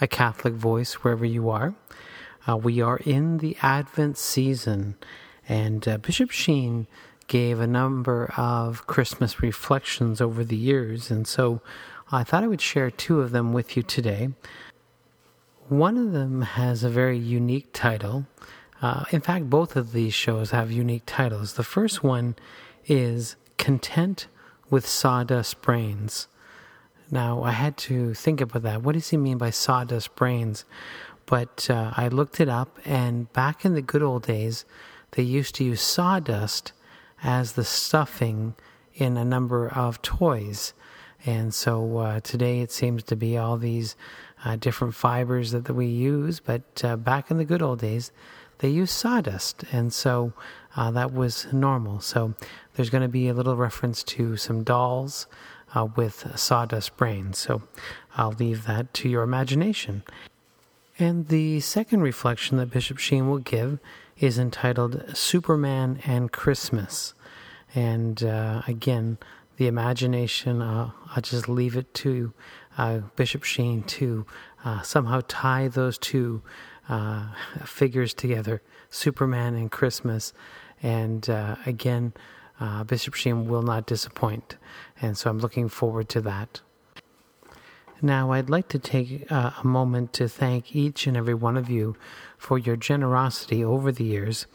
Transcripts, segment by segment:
a Catholic voice wherever you are. Uh, we are in the Advent season, and uh, Bishop Sheen gave a number of Christmas reflections over the years, and so I thought I would share two of them with you today. One of them has a very unique title. Uh, in fact, both of these shows have unique titles. The first one is Content with Sawdust Brains. Now, I had to think about that. What does he mean by sawdust brains? But uh, I looked it up, and back in the good old days, they used to use sawdust as the stuffing in a number of toys. And so uh, today it seems to be all these uh, different fibers that, that we use, but uh, back in the good old days, they used sawdust. And so uh, that was normal. So there's going to be a little reference to some dolls uh, with sawdust brains. So I'll leave that to your imagination. And the second reflection that Bishop Sheen will give is entitled Superman and Christmas. And uh, again, the imagination, uh, I'll just leave it to uh, Bishop Sheen to uh, somehow tie those two uh, figures together Superman and Christmas. And uh, again, uh, Bishop Sheen will not disappoint. And so I'm looking forward to that. Now, I'd like to take uh, a moment to thank each and every one of you for your generosity over the years.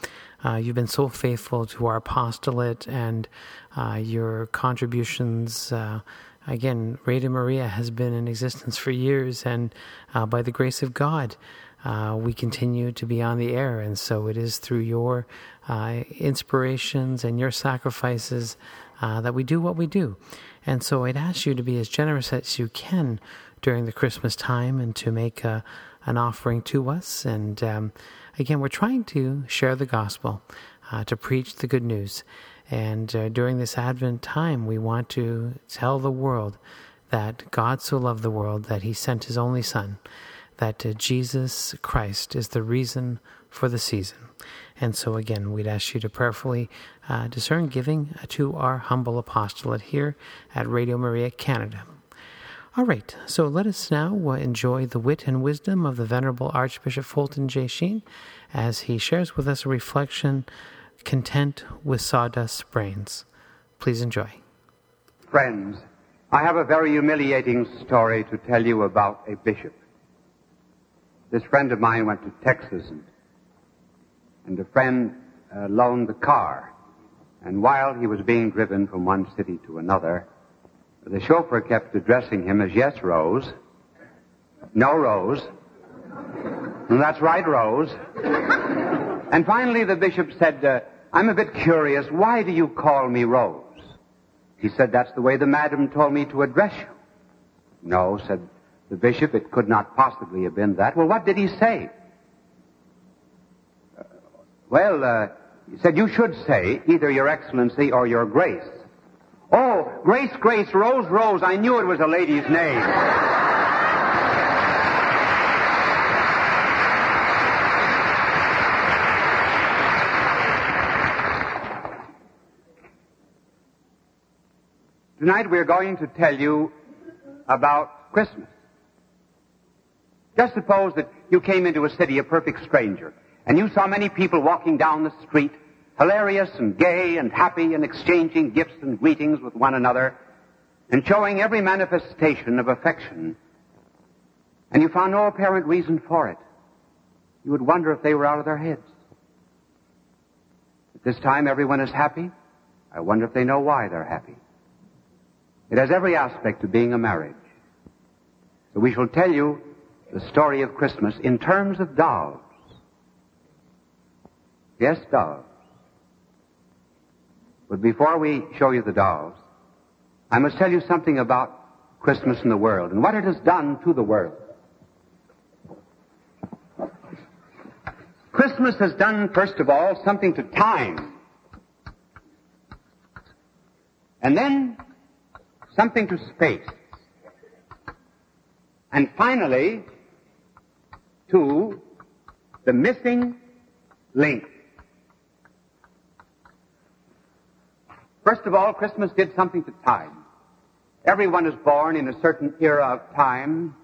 Uh, you've been so faithful to our apostolate and uh, your contributions. Uh, again, Radio Maria has been in existence for years, and uh, by the grace of God, uh, we continue to be on the air. And so it is through your inspirations and your sacrifices uh, that we do what we do. And so I'd ask you to be as generous as you can during the Christmas time and to make a, an offering to us. And um, again, we're trying to share the gospel, uh, to preach the good news. And uh, during this Advent time, we want to tell the world that God so loved the world that he sent his only Son that uh, Jesus Christ is the reason for the season. And so, again, we'd ask you to prayerfully uh, discern giving to our humble apostolate here at Radio Maria Canada. All right, so let us now uh, enjoy the wit and wisdom of the Venerable Archbishop Fulton J. Sheen as he shares with us a reflection content with sawdust brains. Please enjoy. Friends, I have a very humiliating story to tell you about a bishop. This friend of mine went to Texas and, and a friend uh, loaned the car. And while he was being driven from one city to another, the chauffeur kept addressing him as yes, Rose. No, Rose. And that's right, Rose. and finally the bishop said, uh, I'm a bit curious. Why do you call me Rose? He said, that's the way the madam told me to address you. No, said the bishop, it could not possibly have been that. Well, what did he say? Well, uh, he said, you should say either Your Excellency or Your Grace. Oh, Grace, Grace, Rose, Rose. I knew it was a lady's name. Tonight we're going to tell you about Christmas. Just suppose that you came into a city, a perfect stranger, and you saw many people walking down the street, hilarious and gay and happy and exchanging gifts and greetings with one another and showing every manifestation of affection. And you found no apparent reason for it. You would wonder if they were out of their heads. At this time everyone is happy. I wonder if they know why they're happy. It has every aspect of being a marriage. So we shall tell you the story of Christmas in terms of dolls. Yes, dolls. But before we show you the dolls, I must tell you something about Christmas in the world and what it has done to the world. Christmas has done, first of all, something to time. And then something to space. And finally, to the missing link. First of all, Christmas did something to time. Everyone is born in a certain era of time,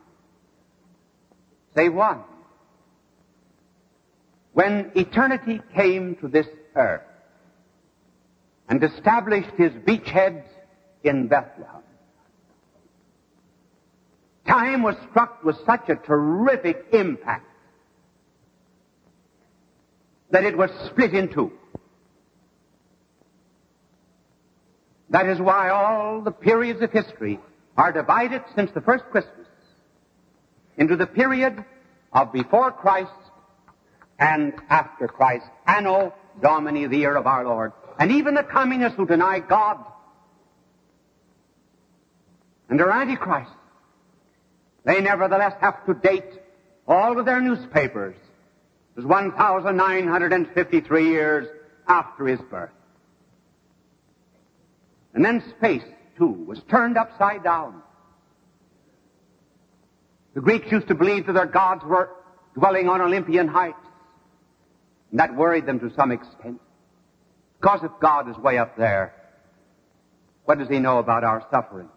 save one. When eternity came to this earth and established his beachhead in Bethlehem, time was struck with such a terrific impact that it was split in two. That is why all the periods of history are divided since the first Christmas into the period of before Christ and after Christ, Anno Domini, the year of our Lord. And even the communists who deny God and are antichrist, they nevertheless have to date all of their newspapers as 1,953 years after his birth. And then space, too, was turned upside down. The Greeks used to believe that their gods were dwelling on Olympian heights. And that worried them to some extent. Because if God is way up there, what does he know about our suffering?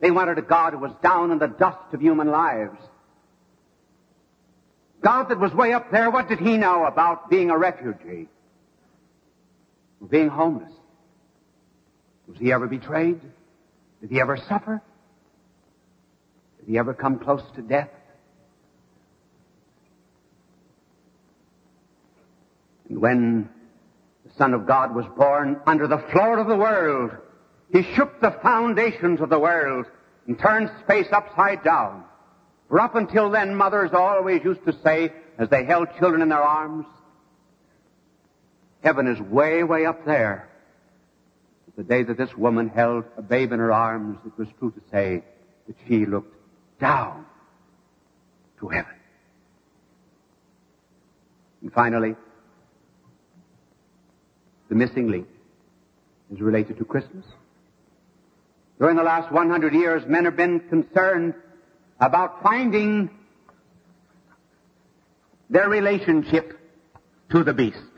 They wanted a God who was down in the dust of human lives. God that was way up there, what did he know about being a refugee? Being homeless? Was he ever betrayed? Did he ever suffer? Did he ever come close to death? And when the Son of God was born under the floor of the world, he shook the foundations of the world and turned space upside down. For up until then, mothers always used to say, as they held children in their arms, heaven is way, way up there. The day that this woman held a babe in her arms, it was true to say that she looked down to heaven. And finally, the missing link is related to Christmas. During the last 100 years, men have been concerned about finding their relationship to the beast.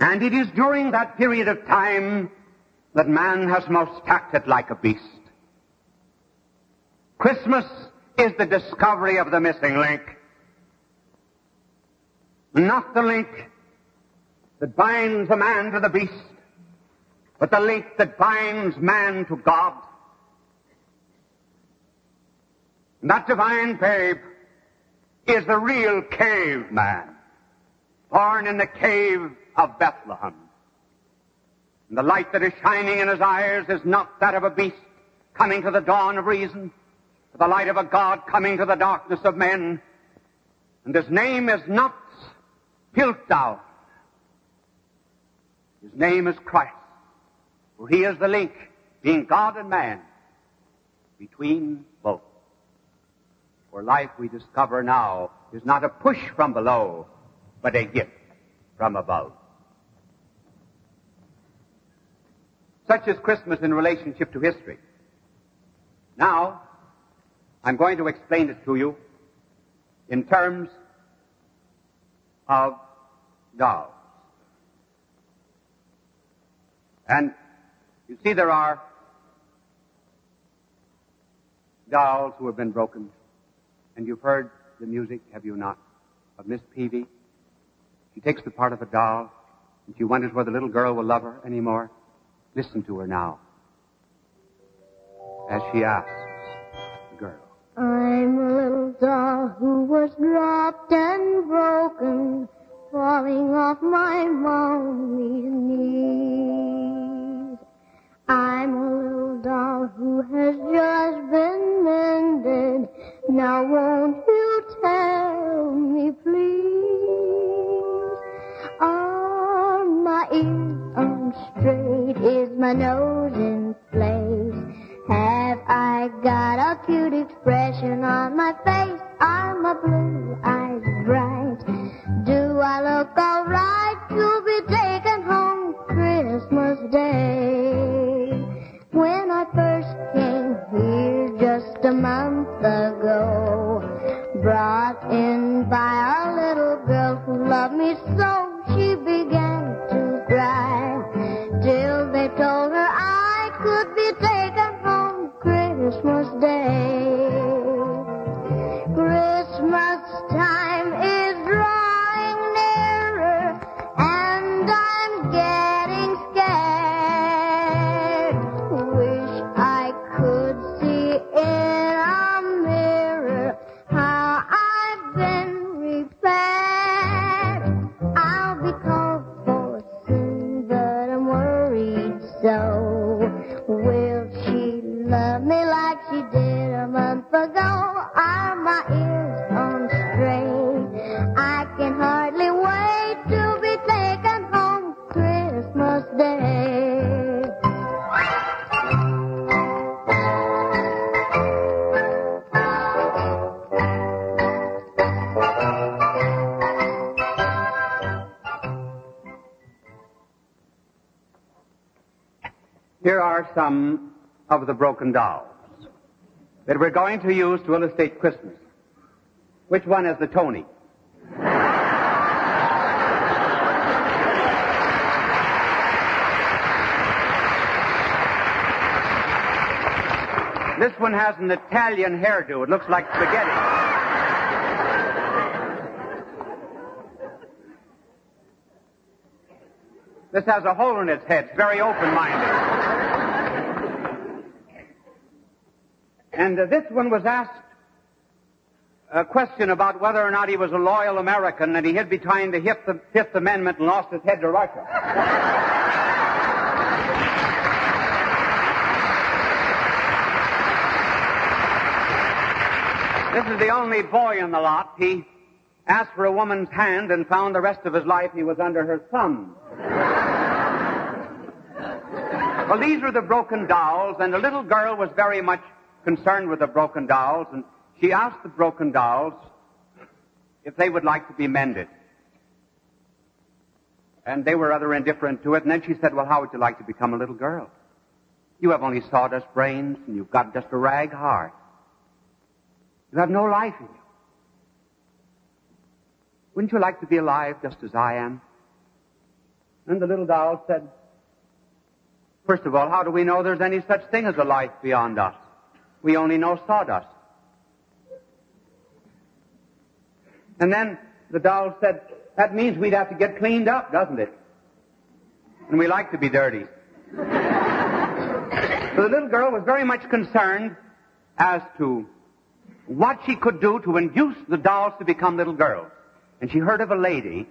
And it is during that period of time that man has most acted like a beast. Christmas is the discovery of the missing link. Not the link that binds a man to the beast, but the link that binds man to God. That divine babe is the real caveman, born in the cave of Bethlehem. And the light that is shining in his eyes is not that of a beast coming to the dawn of reason, but the light of a God coming to the darkness of men. And his name is not Piltdown. His name is Christ, for he is the link, being God and man, between both. For life we discover now is not a push from below, but a gift from above. Such is Christmas in relationship to history. Now, I'm going to explain it to you in terms of dolls. And You see, there are dolls who have been broken. And you've heard the music, have you not, of Miss Peavy? She takes the part of a doll, and she wonders whether the little girl will love her anymore. Listen to her now, as she asks the girl. I'm a little doll who was dropped and broken, falling off my mommy's knees. I'm a little doll who has just been mended. Now won't you tell Is my nose in place? Have I got a cute expression on my face? Are my blue eyes bright? Do I look alright to be taken home Christmas Day? When I first came here just a month ago, brought in by a are some of the broken dolls that we're going to use to illustrate Christmas. Which one is the Tony? This one has an Italian hairdo. It looks like spaghetti. This has a hole in its head. It's very open-minded. And uh, this one was asked a question about whether or not he was a loyal American and he hid behind the Fifth, Fifth Amendment and lost his head to Russia. This is the only boy in the lot. He asked for a woman's hand and found the rest of his life he was under her thumb. well, these were the broken dolls, and the little girl was very much concerned with the broken dolls, and she asked the broken dolls if they would like to be mended. And they were rather indifferent to it, and then she said, well, how would you like to become a little girl? You have only sawdust brains, and you've got just a rag heart. You have no life in you. Wouldn't you like to be alive just as I am? And the little doll said, First of all, how do we know there's any such thing as a life beyond us? We only know sawdust. And then the doll said, That means we'd have to get cleaned up, doesn't it? And we like to be dirty. so the little girl was very much concerned as to what she could do to induce the dolls to become little girls. And she heard of a lady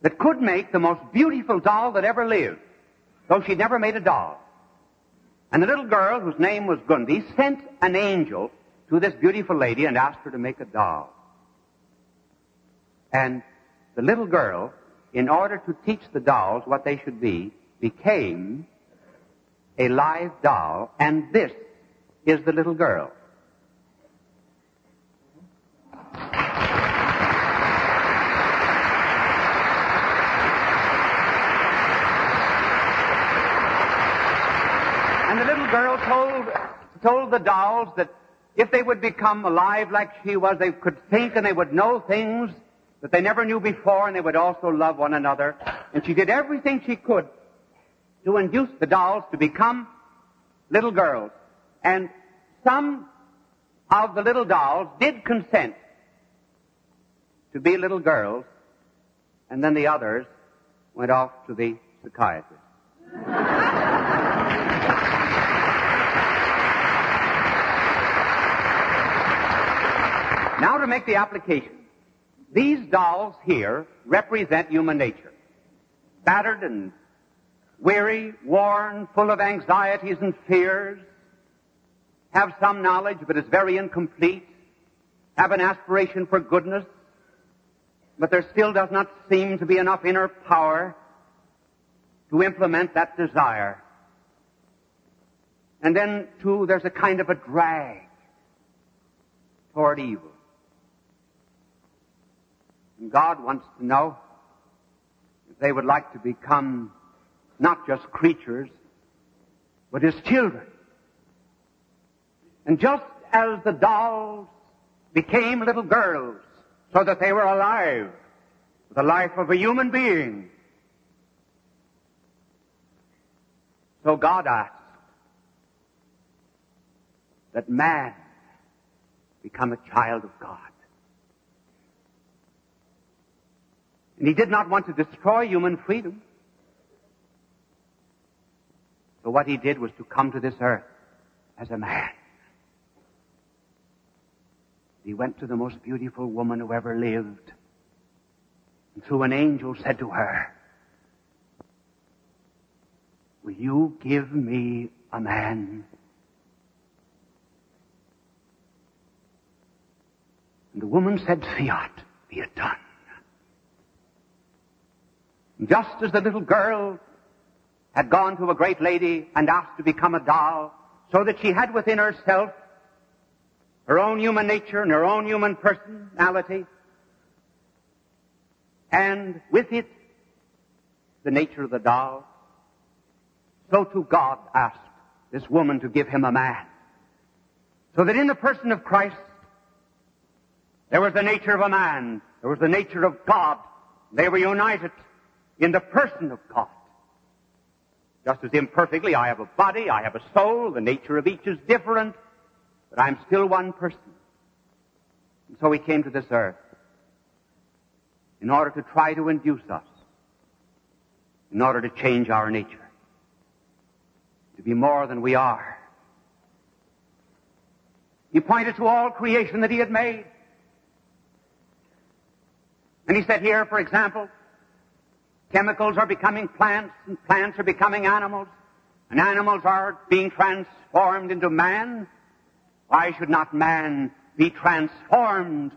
that could make the most beautiful doll that ever lived, though she'd never made a doll. And the little girl, whose name was Gundi, sent an angel to this beautiful lady and asked her to make a doll. And the little girl, in order to teach the dolls what they should be, became a live doll, and this is the little girl. And the little girl told, told the dolls that if they would become alive like she was, they could think and they would know things that they never knew before and they would also love one another. And she did everything she could to induce the dolls to become little girls. And some of the little dolls did consent to be little girls, and then the others went off to the psychiatrist. now to make the application. These dolls here represent human nature. Battered and weary, worn, full of anxieties and fears, have some knowledge but is very incomplete, have an aspiration for goodness, but there still does not seem to be enough inner power to implement that desire. And then, too, there's a kind of a drag toward evil. And God wants to know if they would like to become not just creatures, but His children. And just as the dolls became little girls so that they were alive, the life of a human being, so God asked that man become a child of God. And he did not want to destroy human freedom. So what he did was to come to this earth as a man. He went to the most beautiful woman who ever lived. And through an angel said to her, Will you give me a man? And the woman said, Fiat, be it done. Just as the little girl had gone to a great lady and asked to become a doll, so that she had within herself her own human nature and her own human personality, and with it the nature of the doll, so too God asked this woman to give him a man. So that in the person of Christ, there was the nature of a man, there was the nature of God. They were united in the person of God. Just as imperfectly, I have a body, I have a soul, the nature of each is different, but I'm still one person. And so he came to this earth in order to try to induce us, in order to change our nature, to be more than we are. He pointed to all creation that he had made. And he said here, for example, Chemicals are becoming plants, and plants are becoming animals, and animals are being transformed into man. Why should not man be transformed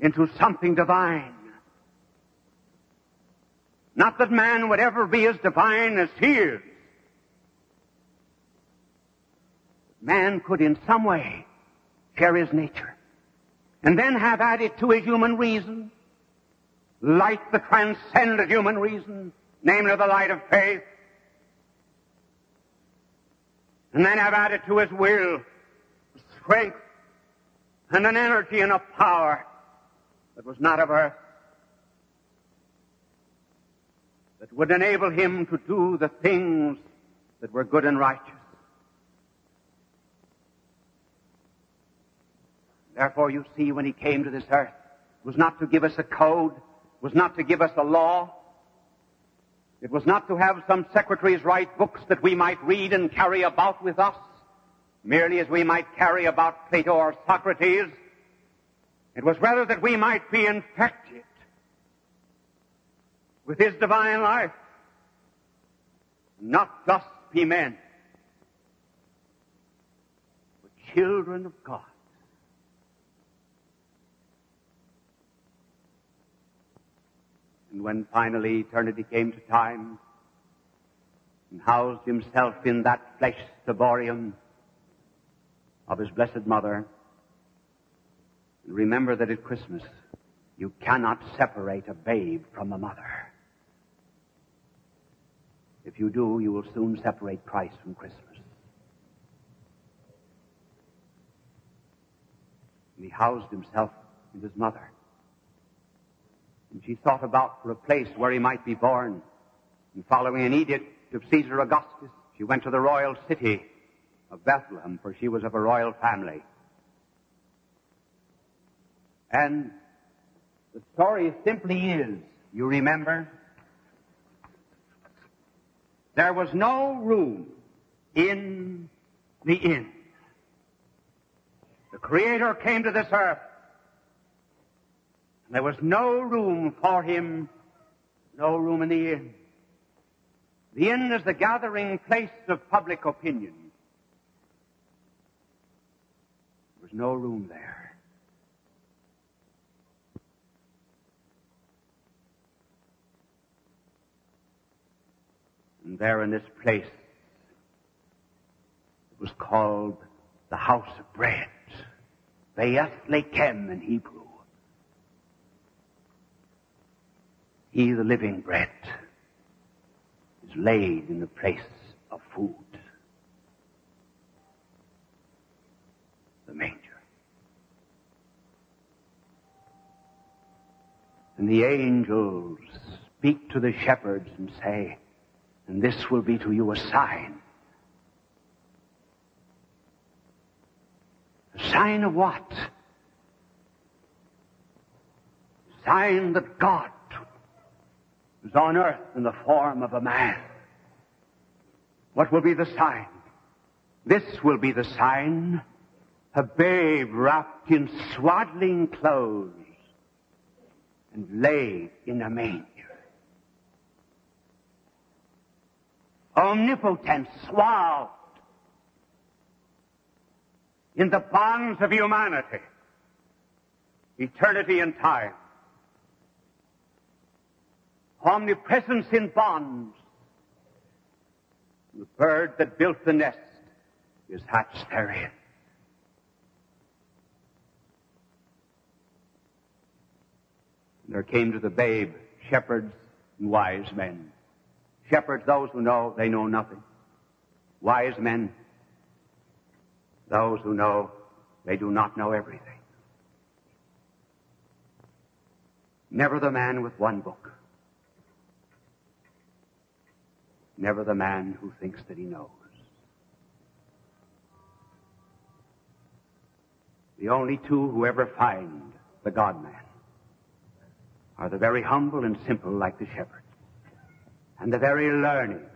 into something divine? Not that man would ever be as divine as he is. Man could in some way share his nature and then have added to his human reason light that transcended human reason, namely the light of faith. And then have added to his will strength and an energy and a power that was not of earth, that would enable him to do the things that were good and righteous. Therefore, you see, when he came to this earth, it was not to give us a code, was not to give us a law. It was not to have some secretaries write books that we might read and carry about with us, merely as we might carry about Plato or Socrates. It was rather that we might be infected with His divine life, not just be men, but children of God. And when finally eternity came to time and housed himself in that flesh ciborium of his blessed mother, and remember that at Christmas you cannot separate a babe from a mother. If you do, you will soon separate Christ from Christmas. And he housed himself in his mother. And she thought about for a place where he might be born. And following an edict of Caesar Augustus. She went to the royal city of Bethlehem, for she was of a royal family. And the story simply is, you remember, there was no room in the inn. The Creator came to this earth. And there was no room for him, no room in the inn. The inn is the gathering place of public opinion. There was no room there. And there in this place, it was called the house of bread. Beit Lechem in Hebrew. He, the living bread, is laid in the place of food. The manger. And the angels speak to the shepherds and say, and this will be to you a sign. A sign of what? A sign that God on earth in the form of a man. What will be the sign? This will be the sign. A babe wrapped in swaddling clothes and laid in a manger. Omnipotent swathed in the bonds of humanity, eternity and time omnipresence in bonds. The bird that built the nest is hatched therein. And there came to the babe shepherds and wise men. Shepherds, those who know they know nothing. Wise men, those who know they do not know everything. Never the man with one book. Never the man who thinks that he knows. The only two who ever find the God-man are the very humble and simple like the shepherd, and the very learned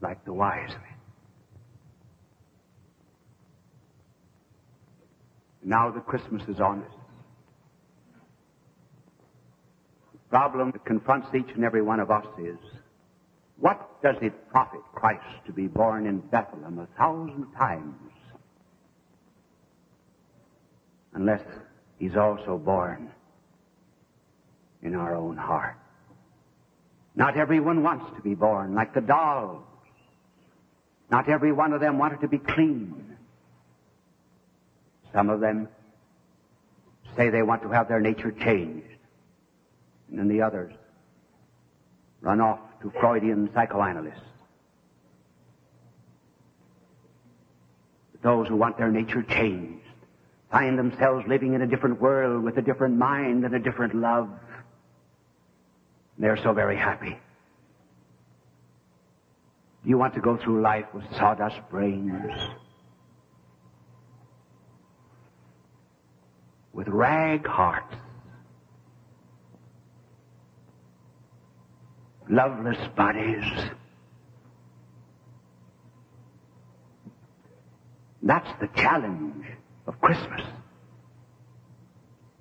like the wise men. Now that Christmas is on us, the problem that confronts each and every one of us is what does it profit Christ to be born in Bethlehem a thousand times unless he's also born in our own heart? Not everyone wants to be born like the dolls. Not every one of them wanted to be clean. Some of them say they want to have their nature changed. And then the others run off to Freudian psychoanalysts. Those who want their nature changed find themselves living in a different world with a different mind and a different love. They're so very happy. Do you want to go through life with sawdust brains? With rag hearts? Loveless bodies. That's the challenge of Christmas.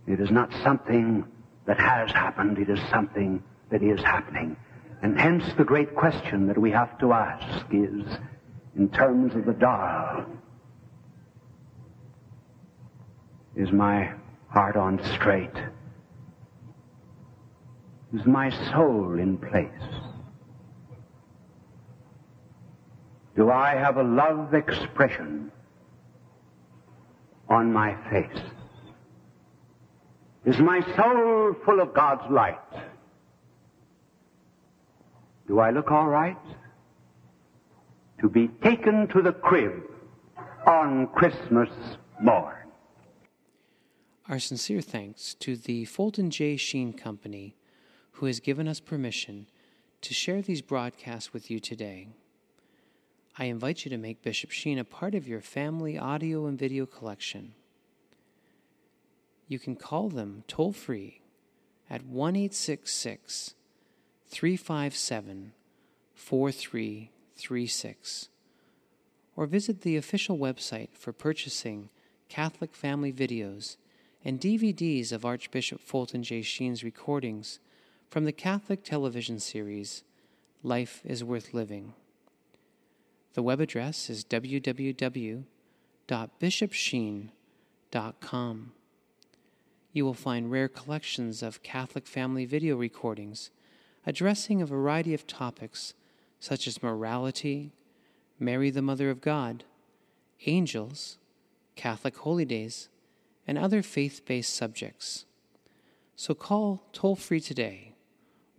It is not something that has happened, it is something that is happening. And hence the great question that we have to ask is, in terms of the dial, is my heart on straight? Is my soul in place? Do I have a love expression on my face? Is my soul full of God's light? Do I look all right? To be taken to the crib on Christmas morn. Our sincere thanks to the Fulton J. Sheen Company who has given us permission To share these broadcasts with you today, I invite you to make Bishop Sheen a part of your family audio and video collection. You can call them toll free at 1 357 4336 or visit the official website for purchasing Catholic family videos and DVDs of Archbishop Fulton J. Sheen's recordings from the Catholic television series Life is Worth Living. The web address is www.bishopsheen.com. You will find rare collections of Catholic family video recordings addressing a variety of topics such as morality, Mary the Mother of God, angels, Catholic holy days, and other faith based subjects. So call toll free today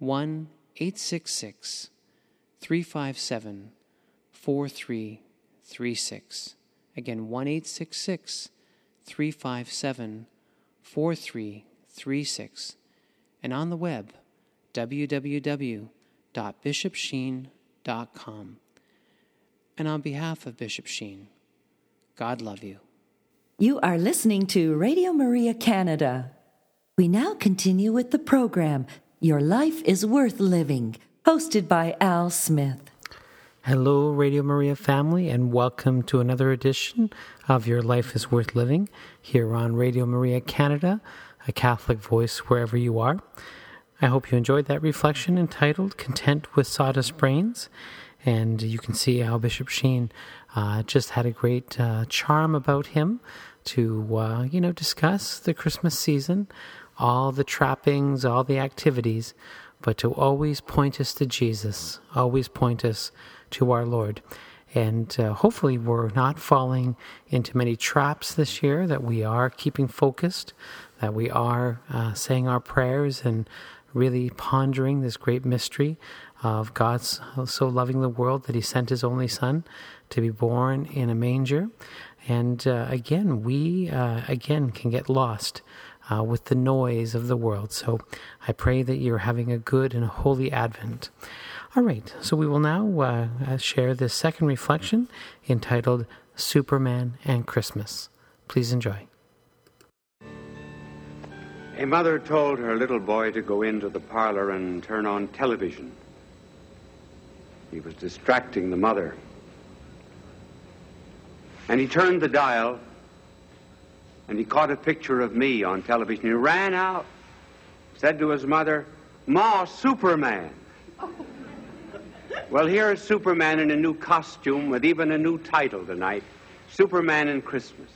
1 866 357 4336. Again, 1 866 357 4336. And on the web, www.bishopsheen.com. And on behalf of Bishop Sheen, God love you. You are listening to Radio Maria Canada. We now continue with the program Your Life is Worth Living, hosted by Al Smith. Hello, Radio Maria family, and welcome to another edition of Your Life is Worth Living here on Radio Maria Canada, a Catholic voice wherever you are. I hope you enjoyed that reflection entitled Content with Sawdust Brains. And you can see how Bishop Sheen uh, just had a great uh, charm about him to, uh, you know, discuss the Christmas season, all the trappings, all the activities, but to always point us to Jesus, always point us to our Lord. And uh, hopefully, we're not falling into many traps this year, that we are keeping focused, that we are uh, saying our prayers and really pondering this great mystery of God so loving the world that He sent His only Son to be born in a manger. And uh, again, we uh, again can get lost uh, with the noise of the world. So I pray that you're having a good and holy Advent. All right, so we will now uh, uh, share this second reflection entitled Superman and Christmas. Please enjoy. A mother told her little boy to go into the parlor and turn on television. He was distracting the mother. And he turned the dial and he caught a picture of me on television. He ran out, said to his mother, Ma, Superman. Well, here is Superman in a new costume with even a new title tonight Superman in Christmas.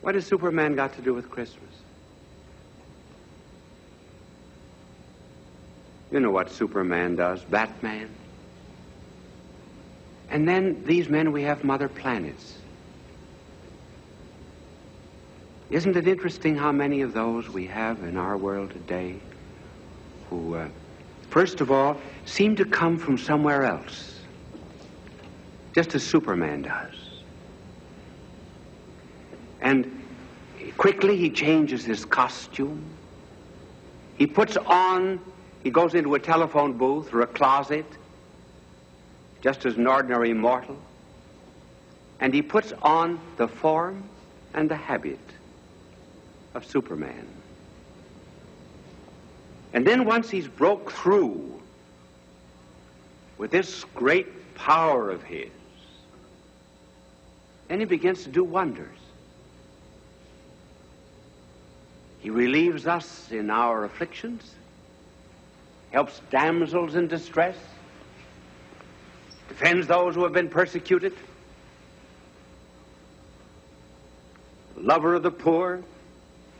What has Superman got to do with Christmas? You know what Superman does, Batman. And then these men, we have mother planets. Isn't it interesting how many of those we have in our world today who, uh, first of all, seem to come from somewhere else, just as Superman does? And quickly he changes his costume. He puts on, he goes into a telephone booth or a closet, just as an ordinary mortal, and he puts on the form and the habit of Superman. And then once he's broke through with this great power of his, then he begins to do wonders. He relieves us in our afflictions, helps damsels in distress, defends those who have been persecuted, lover of the poor,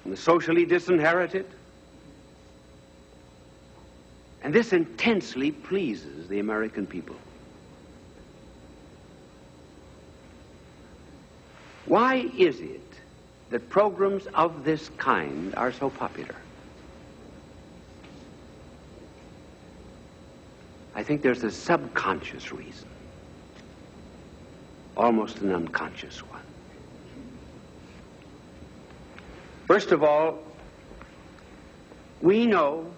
and the socially disinherited. And this intensely pleases the American people. Why is it that programs of this kind are so popular? I think there's a subconscious reason, almost an unconscious one. First of all, we know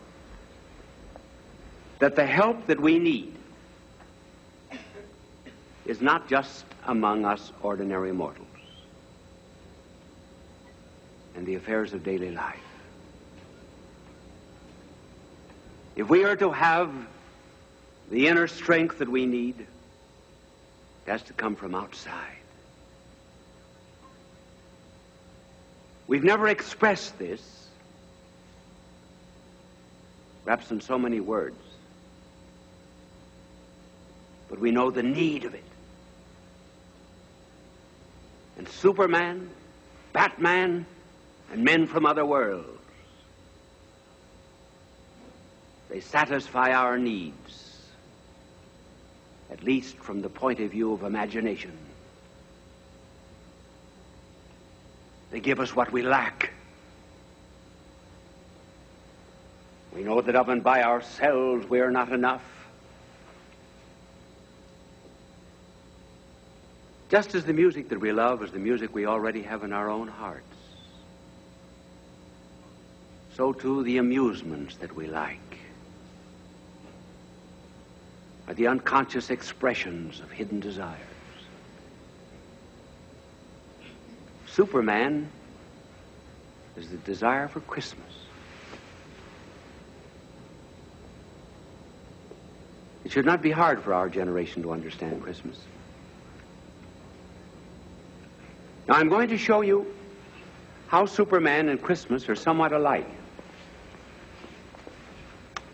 that the help that we need is not just among us ordinary mortals and the affairs of daily life. If we are to have the inner strength that we need, it has to come from outside. We've never expressed this, perhaps in so many words, but we know the need of it. And Superman, Batman, and men from other worlds, they satisfy our needs, at least from the point of view of imagination. They give us what we lack. We know that of and by ourselves we are not enough. Just as the music that we love is the music we already have in our own hearts, so too the amusements that we like are the unconscious expressions of hidden desires. Superman is the desire for Christmas. It should not be hard for our generation to understand Christmas. Now, I'm going to show you how Superman and Christmas are somewhat alike.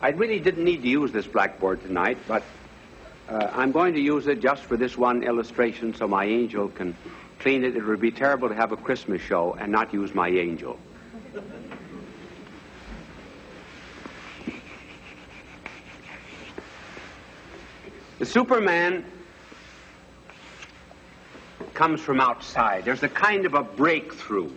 I really didn't need to use this blackboard tonight, but uh, I'm going to use it just for this one illustration so my angel can it. It would be terrible to have a Christmas show and not use my angel. The Superman comes from outside. There's a kind of a breakthrough.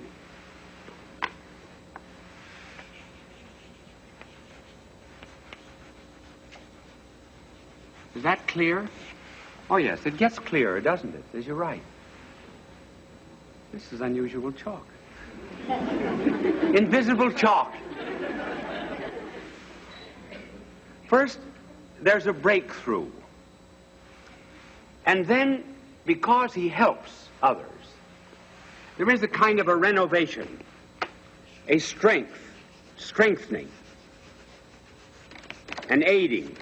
Is that clear? Oh, yes, it gets clearer, doesn't it? As you're right. This is unusual chalk. Invisible chalk. First, there's a breakthrough. And then, because he helps others, there is a kind of a renovation, a strength, strengthening, an aiding.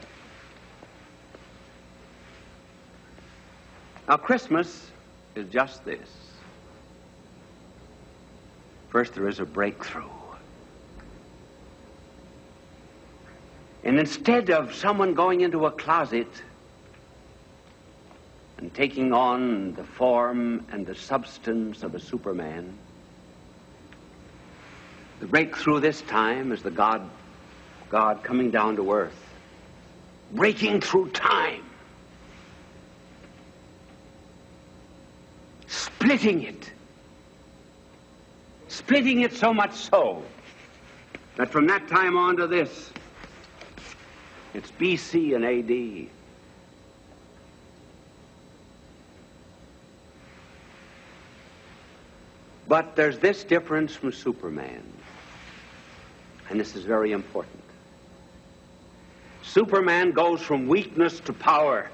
Now, Christmas is just this. First, there is a breakthrough. And instead of someone going into a closet and taking on the form and the substance of a Superman, the breakthrough this time is the God, God coming down to earth, breaking through time, splitting it splitting it so much so that from that time on to this, it's BC and AD. But there's this difference from Superman, and this is very important. Superman goes from weakness to power.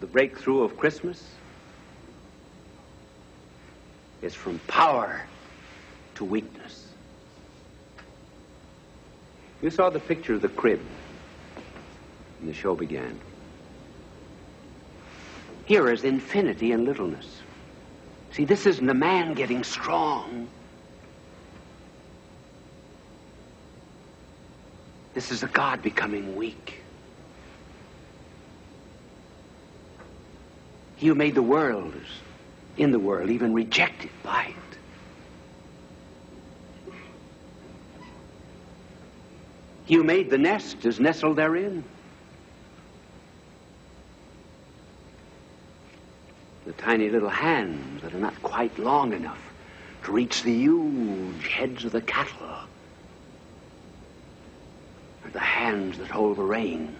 The breakthrough of Christmas is from power to weakness. You saw the picture of the crib when the show began. Here is infinity and littleness. See, this isn't a man getting strong. This is a God becoming weak. He who made the world is in the world, even rejected by it. Who made the nest is nestled therein. The tiny little hands that are not quite long enough to reach the huge heads of the cattle are the hands that hold the reins,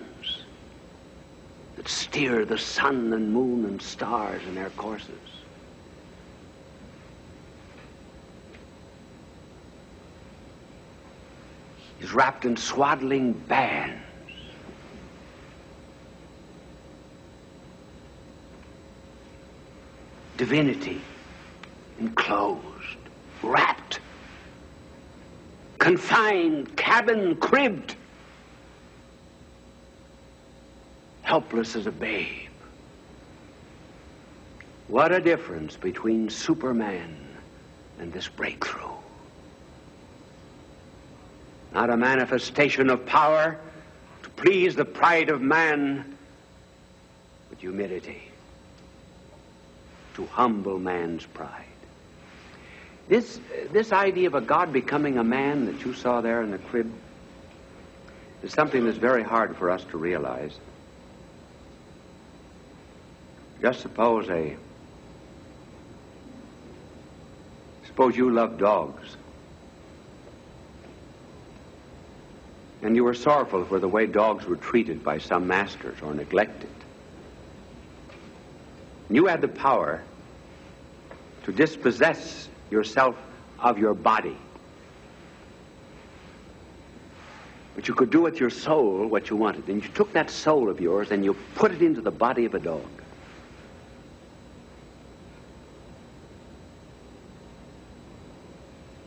that steer the sun and moon and stars in their courses. Is wrapped in swaddling bands. Divinity enclosed, wrapped, confined, cabin, cribbed, helpless as a babe. What a difference between Superman and this breakthrough. Not a manifestation of power to please the pride of man, but humility to humble man's pride. This, this idea of a God becoming a man that you saw there in the crib is something that's very hard for us to realize. Just suppose a suppose you love dogs. And you were sorrowful for the way dogs were treated by some masters or neglected. You had the power to dispossess yourself of your body. But you could do with your soul what you wanted. And you took that soul of yours and you put it into the body of a dog.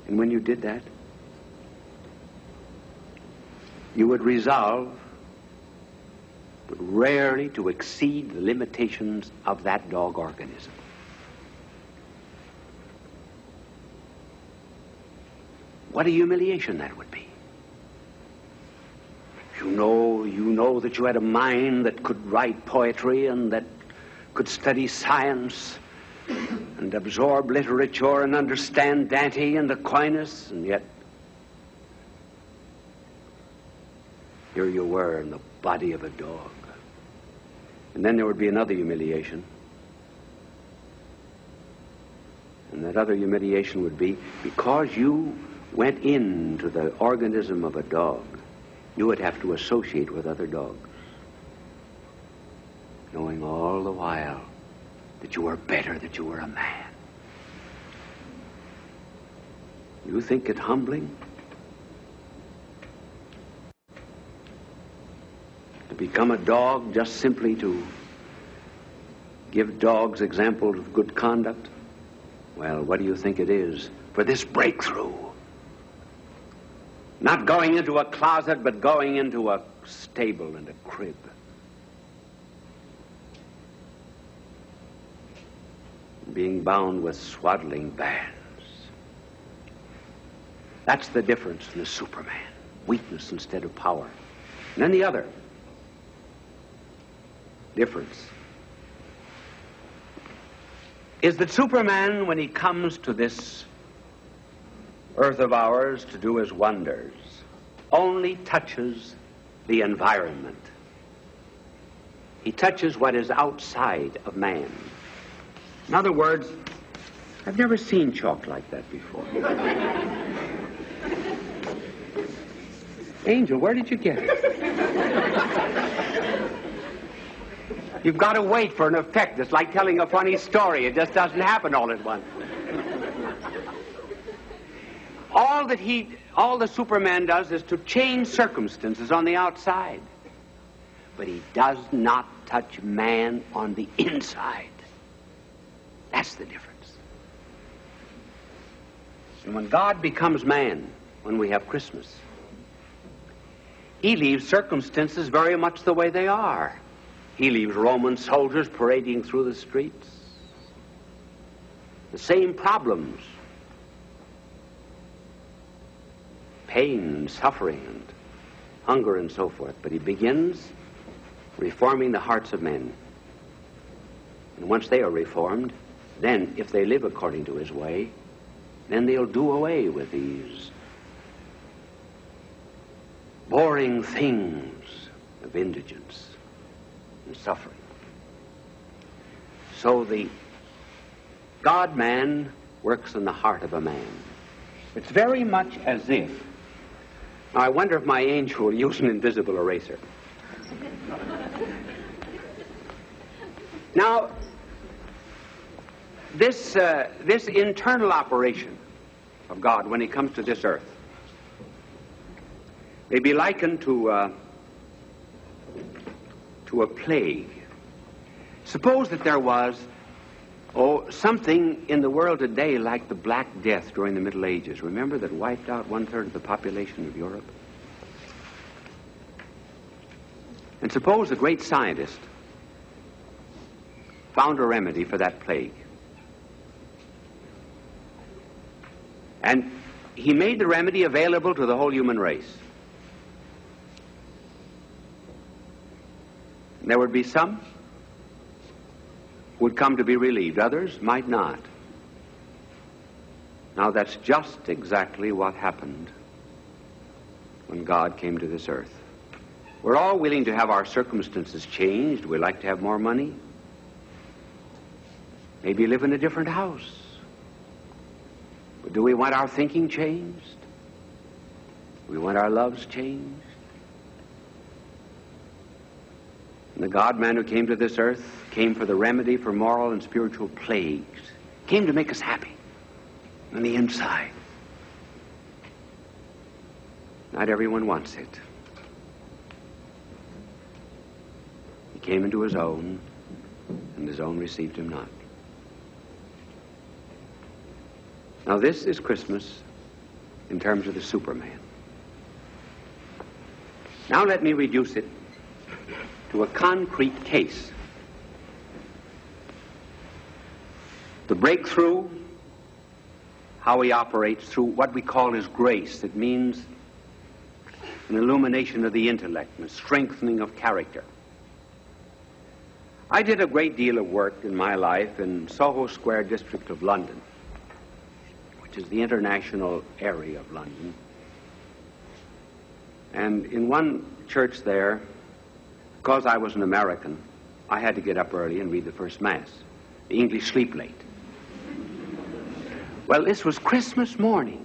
And when you did that, you would resolve, but rarely to exceed the limitations of that dog organism. What a humiliation that would be. You know, you know that you had a mind that could write poetry and that could study science and absorb literature and understand Dante and Aquinas, and yet here you were in the body of a dog. And then there would be another humiliation. And that other humiliation would be because you went into the organism of a dog, you would have to associate with other dogs, knowing all the while that you were better, that you were a man. You think it humbling? To become a dog just simply to give dogs examples of good conduct? Well, what do you think it is for this breakthrough? Not going into a closet, but going into a stable and a crib. Being bound with swaddling bands. That's the difference in the Superman. Weakness instead of power. And then the other difference is that Superman, when he comes to this earth of ours to do his wonders only touches the environment. He touches what is outside of man. In other words, I've never seen chalk like that before. Angel, where did you get it? You've got to wait for an effect. It's like telling a funny story. It just doesn't happen all at once. All that he, all the Superman does is to change circumstances on the outside. But he does not touch man on the inside. That's the difference. And when God becomes man, when we have Christmas, he leaves circumstances very much the way they are. He leaves Roman soldiers parading through the streets. The same problems pain and suffering and hunger and so forth. But he begins reforming the hearts of men. And once they are reformed, then if they live according to his way, then they'll do away with these boring things of indigence and suffering. So the God man works in the heart of a man. It's very much as if now, I wonder if my angel will use an invisible eraser. now, this, uh, this internal operation of God when he comes to this earth may be likened to, uh, to a plague. Suppose that there was, oh, something in the world today like the Black Death during the Middle Ages. Remember that wiped out one third of the population of Europe? And suppose a great scientist found a remedy for that plague. And he made the remedy available to the whole human race. There would be some would come to be relieved, others might not. Now that's just exactly what happened when God came to this earth. We're all willing to have our circumstances changed. We like to have more money. Maybe live in a different house. But do we want our thinking changed? We want our loves changed? And the God man who came to this earth came for the remedy for moral and spiritual plagues, came to make us happy on the inside. Not everyone wants it. He came into his own, and his own received him not. Now, this is Christmas in terms of the Superman. Now, let me reduce it to a concrete case. The breakthrough, how he operates through what we call his grace, that means an illumination of the intellect and a strengthening of character. I did a great deal of work in my life in Soho Square district of London which is the international area of London. And in one church there, because I was an American, I had to get up early and read the first Mass. The English sleep late. Well, this was Christmas morning.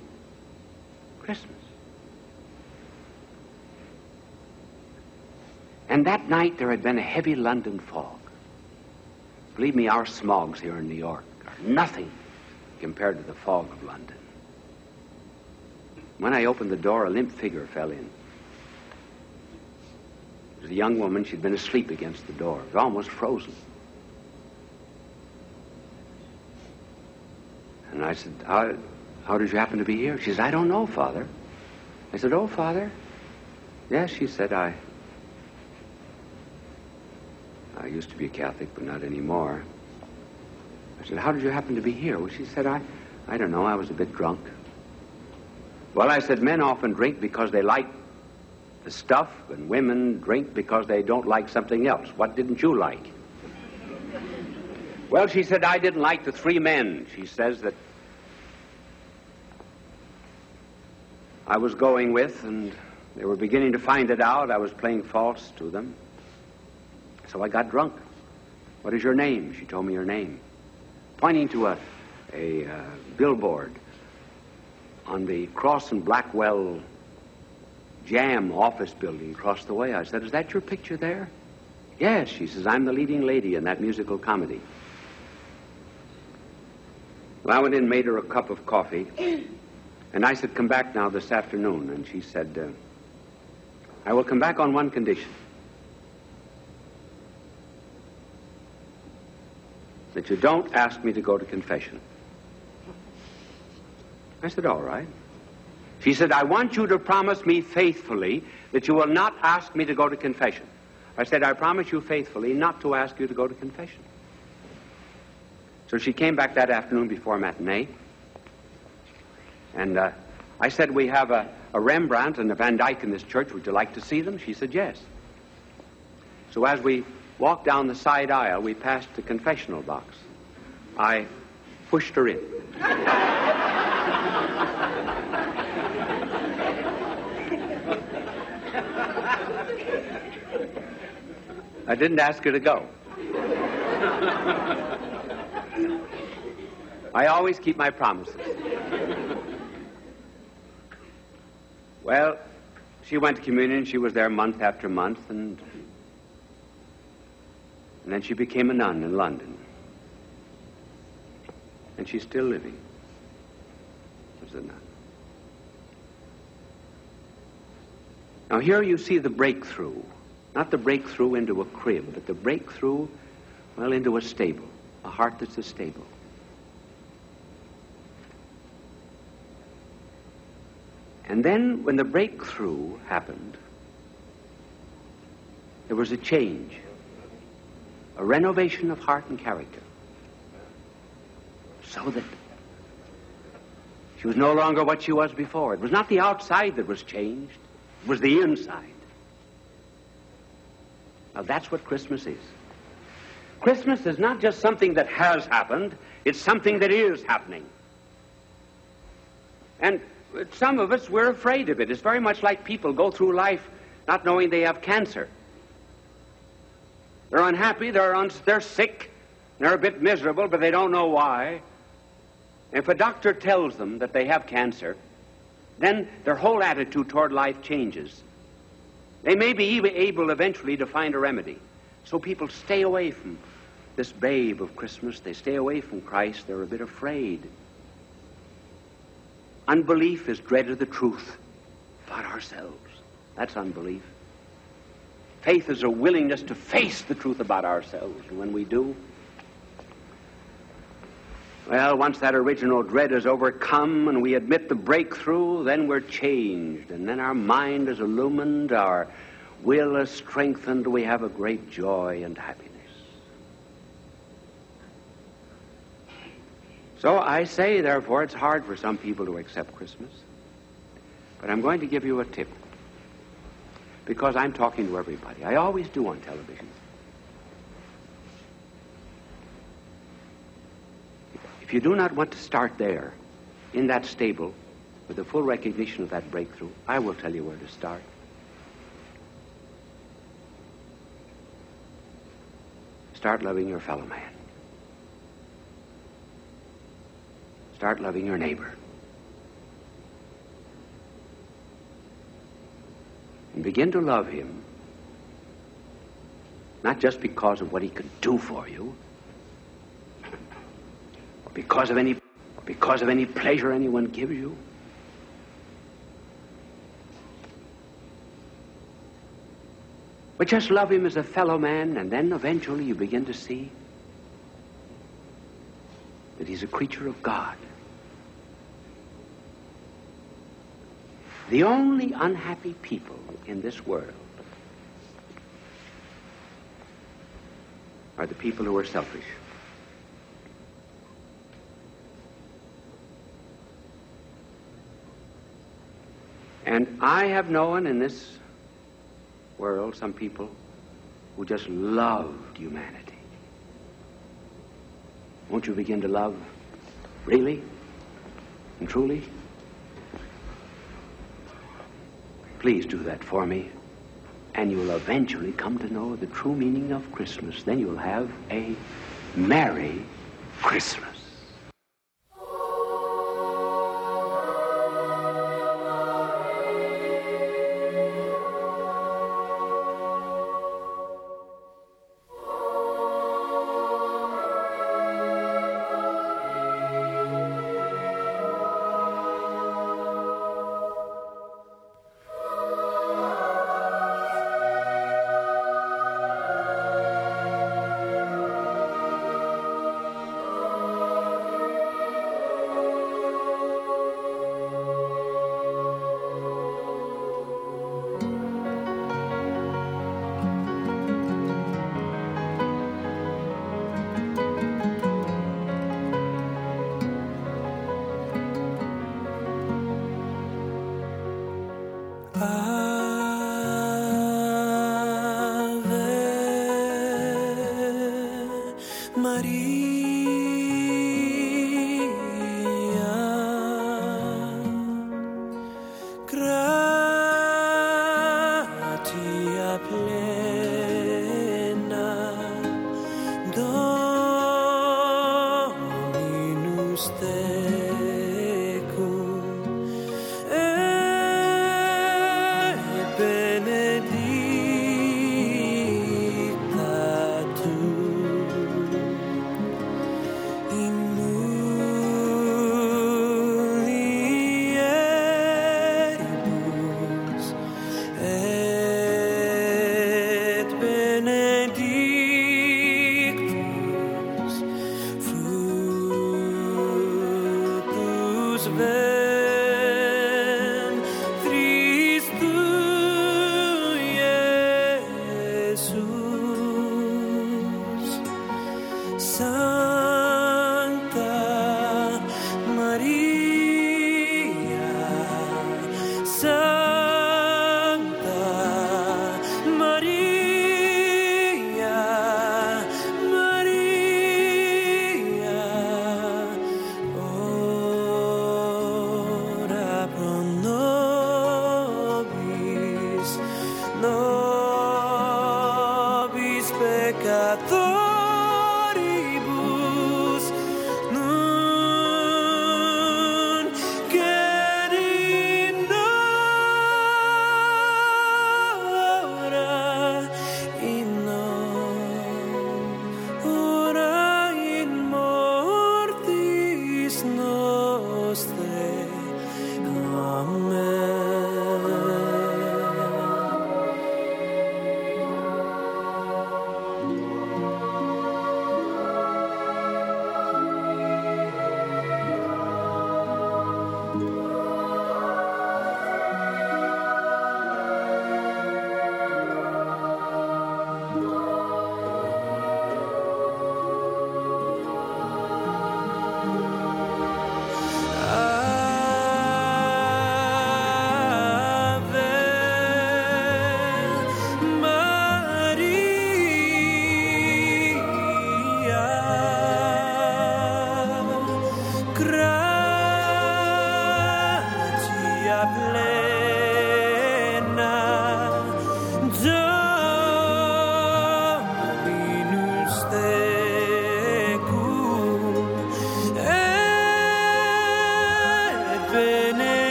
Christmas. And that night there had been a heavy London fog. Believe me, our smogs here in New York are nothing compared to the fog of London. When I opened the door, a limp figure fell in. It was a young woman. She'd been asleep against the door. It was almost frozen. And I said, how, how did you happen to be here? She said, I don't know, Father. I said, Oh, Father. Yes, she said, I. I used to be a Catholic, but not anymore. I said, How did you happen to be here? Well, she said, I, I don't know. I was a bit drunk. Well, I said, Men often drink because they like the stuff, and women drink because they don't like something else. What didn't you like? Well, she said, I didn't like the three men. She says that I was going with, and they were beginning to find it out. I was playing false to them. So I got drunk. What is your name? She told me her name pointing to a, a uh, billboard on the Crosse and Blackwell Jam office building across the way. I said, Is that your picture there? Yes, she says, I'm the leading lady in that musical comedy. Well, I went in and made her a cup of coffee. And I said, Come back now this afternoon. And she said, uh, I will come back on one condition. that you don't ask me to go to confession. I said, All right. She said, I want you to promise me faithfully that you will not ask me to go to confession. I said, I promise you faithfully not to ask you to go to confession. So she came back that afternoon before matinee. And uh, I said, We have a, a Rembrandt and a Van Dyck in this church. Would you like to see them? She said, Yes. So as we walked down the side aisle, we passed the confessional box. I pushed her in. I didn't ask her to go. I always keep my promises. Well, she went to communion. She was there month after month, and and then she became a nun in London. And she's still living as a nun. Now, here you see the breakthrough. Not the breakthrough into a crib, but the breakthrough, well, into a stable, a heart that's a stable. And then, when the breakthrough happened, there was a change, a renovation of heart and character. So that she was no longer what she was before. It was not the outside that was changed, it was the inside. Now, that's what Christmas is. Christmas is not just something that has happened, it's something that is happening. And some of us, we're afraid of it. It's very much like people go through life not knowing they have cancer. They're unhappy, they're, un- they're sick, they're a bit miserable, but they don't know why. If a doctor tells them that they have cancer, then their whole attitude toward life changes. They may be even able eventually to find a remedy. So people stay away from this babe of Christmas. They stay away from Christ. They're a bit afraid. Unbelief is dread of the truth about ourselves. That's unbelief. Faith is a willingness to face the truth about ourselves. And when we do, well, once that original dread is overcome and we admit the breakthrough, then we're changed. And then our mind is illumined, our will is strengthened, we have a great joy and happiness. So I say, therefore, it's hard for some people to accept Christmas. But I'm going to give you a tip. Because I'm talking to everybody. I always do on television. If you do not want to start there, in that stable, with the full recognition of that breakthrough, I will tell you where to start. Start loving your fellow man. Start loving your neighbor. And begin to love him, not just because of what he can do for you, because of any, because of any pleasure anyone gives you. But just love him as a fellow man, and then eventually you begin to see that he's a creature of God. The only unhappy people in this world are the people who are selfish. And I have known in this world some people who just loved humanity. Won't you begin to love really and truly? Please do that for me. And you'll eventually come to know the true meaning of Christmas. Then you'll have a Merry Christmas. Roosevelt.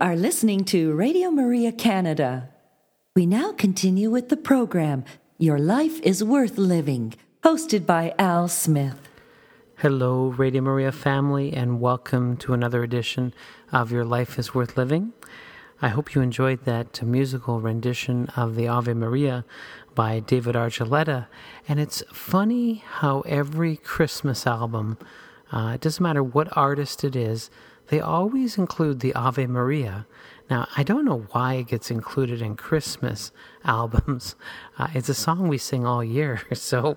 Are listening to Radio Maria Canada. We now continue with the program Your Life is Worth Living, hosted by Al Smith. Hello, Radio Maria family, and welcome to another edition of Your Life is Worth Living. I hope you enjoyed that musical rendition of the Ave Maria by David Archuleta. And it's funny how every Christmas album, uh, it doesn't matter what artist it is, they always include the Ave Maria. Now, I don't know why it gets included in Christmas albums. Uh, it's a song we sing all year, so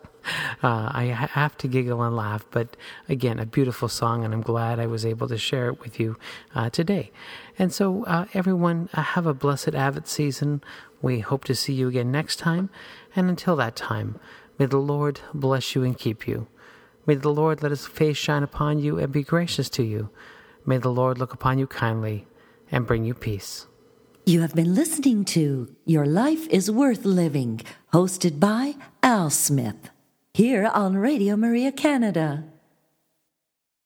uh, I have to giggle and laugh. But again, a beautiful song, and I'm glad I was able to share it with you uh, today. And so, uh, everyone, uh, have a blessed Advent season. We hope to see you again next time. And until that time, may the Lord bless you and keep you. May the Lord let his face shine upon you and be gracious to you. May the Lord look upon you kindly and bring you peace. You have been listening to Your Life is Worth Living, hosted by Al Smith, here on Radio Maria Canada.